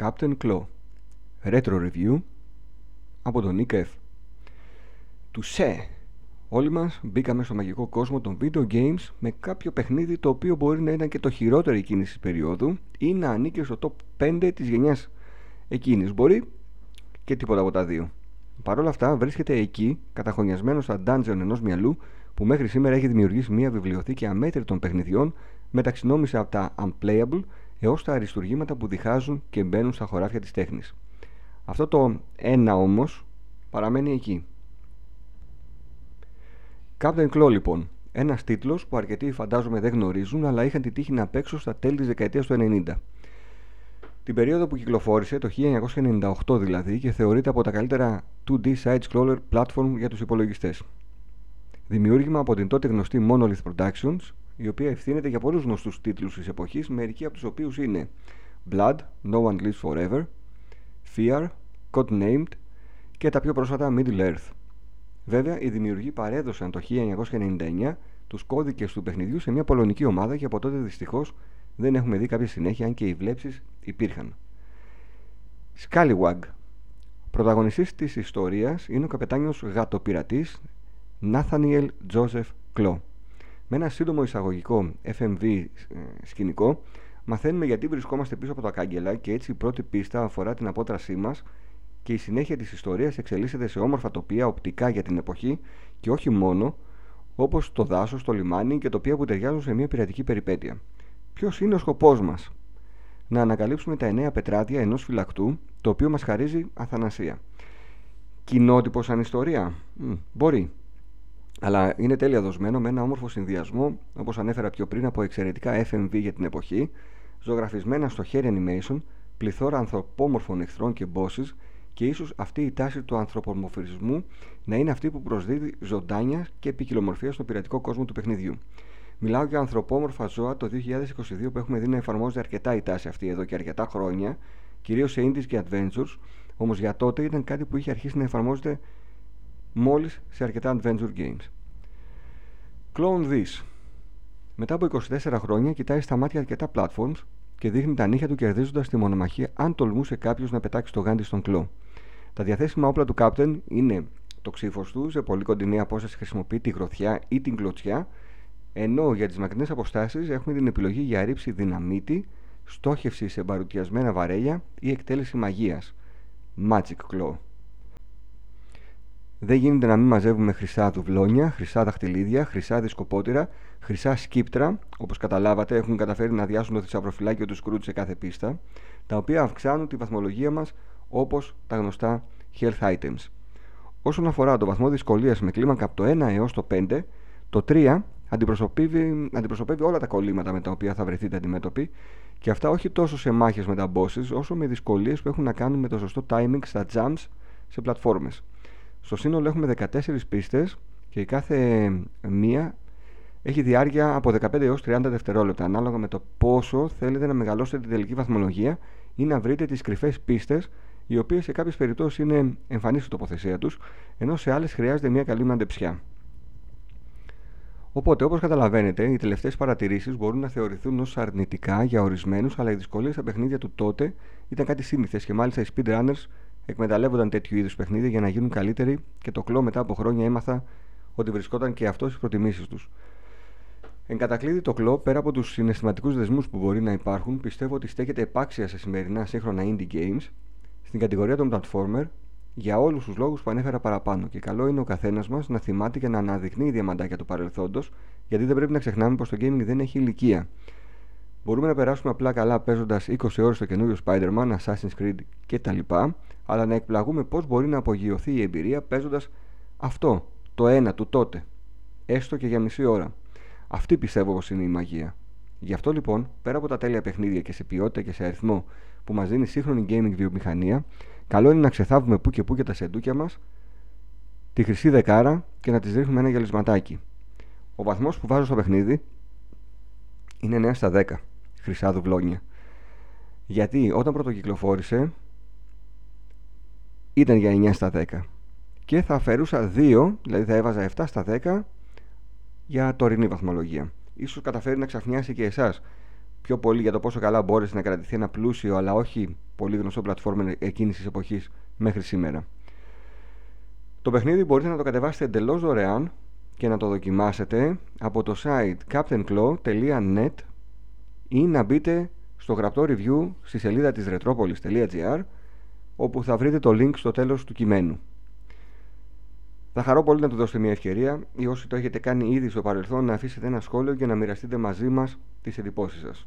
Captain Claw Retro Review από τον Nick F. Του σε Όλοι μας μπήκαμε στο μαγικό κόσμο των video games με κάποιο παιχνίδι το οποίο μπορεί να ήταν και το χειρότερο εκείνης της περίοδου ή να ανήκει στο top 5 της γενιάς εκείνης. Μπορεί και τίποτα από τα δύο. Παρ' όλα αυτά βρίσκεται εκεί, καταχωνιασμένος στα dungeon ενός μυαλού που μέχρι σήμερα έχει δημιουργήσει μια βιβλιοθήκη αμέτρητων παιχνιδιών μεταξυνόμησε από τα unplayable έως τα αριστουργήματα που διχάζουν και μπαίνουν στα χωράφια της τέχνης. Αυτό το ένα όμως παραμένει εκεί. Captain Claw λοιπόν, ένας τίτλος που αρκετοί φαντάζομαι δεν γνωρίζουν, αλλά είχαν τη τύχη να παίξω στα τέλη της δεκαετίας του 90. Την περίοδο που κυκλοφόρησε, το 1998 δηλαδή, και θεωρείται από τα καλύτερα 2D side-scroller platform για τους υπολογιστές. Δημιούργημα από την τότε γνωστή Monolith Productions, η οποία ευθύνεται για πολλούς γνωστούς τίτλους της εποχής, μερικοί από τους οποίους είναι Blood, No One Lives Forever, Fear, Codenamed και τα πιο πρόσφατα Middle Earth. Βέβαια, οι δημιουργοί παρέδωσαν το 1999 τους κώδικες του παιχνιδιού σε μια πολωνική ομάδα και από τότε δυστυχώς δεν έχουμε δει κάποια συνέχεια αν και οι βλέψεις υπήρχαν. Scallywag Πρωταγωνιστής της ιστορίας είναι ο καπετάνιος γατοπειρατής Nathaniel Joseph Claw. Με ένα σύντομο εισαγωγικό FMV ε, σκηνικό μαθαίνουμε γιατί βρισκόμαστε πίσω από τα κάγκελα και έτσι η πρώτη πίστα αφορά την απότρασή μας και η συνέχεια της ιστορίας εξελίσσεται σε όμορφα τοπία οπτικά για την εποχή και όχι μόνο, όπως το δάσος, το λιμάνι και τοπία που ταιριάζουν σε μια πειρατική περιπέτεια. Ποιος είναι ο σκοπός μας; Να ανακαλύψουμε τα εννέα πετράδια ενός φυλακτού, το οποίο μας χαρίζει αθανασία. Κοινότυπος σαν ιστορία; Μ, μπορεί. Αλλά είναι τέλεια δοσμένο με ένα όμορφο συνδυασμό, όπως ανέφερα πιο πριν, από εξαιρετικά FMV για την εποχή, ζωγραφισμένα στο χέρι animation, πληθώρα ανθρωπόμορφων εχθρών και bosses και ίσως αυτή η τάση του ανθρωπομορφισμού να είναι αυτή που προσδίδει ζωντάνια και ποικιλομορφία στον πειρατικό κόσμο του παιχνιδιού. Μιλάω για ανθρωπόμορφα ζώα το 2022 που έχουμε δει να εφαρμόζεται αρκετά η τάση αυτή εδώ και αρκετά χρόνια, κυρίως σε indies και adventures, όμως για τότε ήταν κάτι που είχε αρχίσει να εφαρμόζεται μόλις σε αρκετά adventure games. Clone This. Μετά από 24 χρόνια κοιτάει στα μάτια αρκετά platforms και δείχνει τα νύχια του κερδίζοντας τη μονομαχία αν τολμούσε κάποιος να πετάξει το γάντι στον κλό. Τα διαθέσιμα όπλα του Captain είναι το ξύφος του, σε πολύ κοντινή απόσταση χρησιμοποιεί τη γροθιά ή την κλωτσιά, ενώ για τις μακρινές αποστάσεις έχουμε την επιλογή για ρήψη δυναμίτη, στόχευση σε μπαρουτιασμένα βαρέλια ή εκτέλεση μαγείας. Magic Claw. Δεν γίνεται να μην μαζεύουμε χρυσά δουβλόνια, χρυσά δαχτυλίδια, χρυσά δισκοπότηρα, χρυσά σκύπτρα, όπως καταλάβατε έχουν καταφέρει να διάσουν το θησαυροφυλάκιο του Σκρούτ σε κάθε πίστα, τα οποία αυξάνουν τη βαθμολογία μας όπως τα γνωστά health items. Όσον αφορά το βαθμό δυσκολίας με κλίμακα από το 1 έως το 5, το 3 αντιπροσωπεύει, αντιπροσωπεύει όλα τα κολλήματα με τα οποία θα βρεθείτε αντιμέτωποι και αυτά όχι τόσο σε μάχες με τα bosses όσο με δυσκολίες που έχουν να κάνουν με το σωστό timing στα jumps σε πλατφόρμες. Στο σύνολο έχουμε 14 πίστες και η κάθε μία έχει διάρκεια από 15 έως 30 δευτερόλεπτα ανάλογα με το πόσο θέλετε να μεγαλώσετε την τελική βαθμολογία ή να βρείτε τις κρυφές πίστες οι οποίες σε κάποιες περιπτώσεις είναι εμφανής η τοποθεσία τους ενώ σε άλλες χρειάζεται μια καλή μαντεψιά. Οπότε, όπως καταλαβαίνετε, οι τελευταίες παρατηρήσεις μπορούν να θεωρηθούν ως αρνητικά για ορισμένους, αλλά οι δυσκολίες στα παιχνίδια του τότε ήταν κάτι σύνηθες και μάλιστα οι speedrunners εκμεταλλεύονταν τέτοιου είδους παιχνίδια για να γίνουν καλύτεροι και το κλό μετά από χρόνια έμαθα ότι βρισκόταν και αυτός στις προτιμήσεις τους. Εν κατακλείδη, το κλό, πέρα από τους συναισθηματικούς δεσμούς που μπορεί να υπάρχουν, πιστεύω ότι στέκεται επάξια σε σημερινά σύγχρονα indie games στην κατηγορία των platformer για όλους τους λόγους που ανέφερα παραπάνω. Και καλό είναι ο καθένας μας να θυμάται και να αναδεικνύει διαμαντάκια του παρελθόντος, γιατί δεν πρέπει να ξεχνάμε πως το gaming δεν έχει ηλικία. Μπορούμε να περάσουμε απλά καλά παίζοντας 20 ώρες στο καινούριο Spider-Man, Assassin's Creed κτλ αλλά να εκπλαγούμε πώς μπορεί να απογειωθεί η εμπειρία παίζοντας αυτό, το ένα του τότε, έστω και για μισή ώρα. Αυτή πιστεύω πως είναι η μαγεία. Γι' αυτό λοιπόν, πέρα από τα τέλεια παιχνίδια και σε ποιότητα και σε αριθμό που μας δίνει σύγχρονη gaming βιομηχανία, καλό είναι να ξεθάβουμε που και που και τα σεντούκια μας, τη χρυσή δεκάρα και να τις ρίχνουμε ένα γυαλισματάκι. Ο βαθμός που βάζω στο παιχνίδι είναι 9 στα 10 χρυσά δουβλόνια. Γιατί όταν πρωτοκυκλοφόρησε ήταν για 9 στα 10 και θα αφαιρούσα 2, δηλαδή θα έβαζα 7 στα 10 για τωρινή βαθμολογία. Ίσως καταφέρει να ξαφνιάσει και εσάς πιο πολύ για το πόσο καλά μπόρεσε να κρατηθεί ένα πλούσιο αλλά όχι πολύ γνωστό πλατφόρμα εκείνη τη εποχής μέχρι σήμερα. Το παιχνίδι μπορείτε να το κατεβάσετε εντελώς δωρεάν και να το δοκιμάσετε από το site captainclaw.net ή να μπείτε στο γραπτό review στη σελίδα της retropolis.gr όπου θα βρείτε το link στο τέλος του κειμένου. Θα χαρώ πολύ να του δώσετε μια ευκαιρία ή όσοι το έχετε κάνει ήδη στο παρελθόν να αφήσετε ένα σχόλιο και να μοιραστείτε μαζί μας τις εντυπώσεις σας.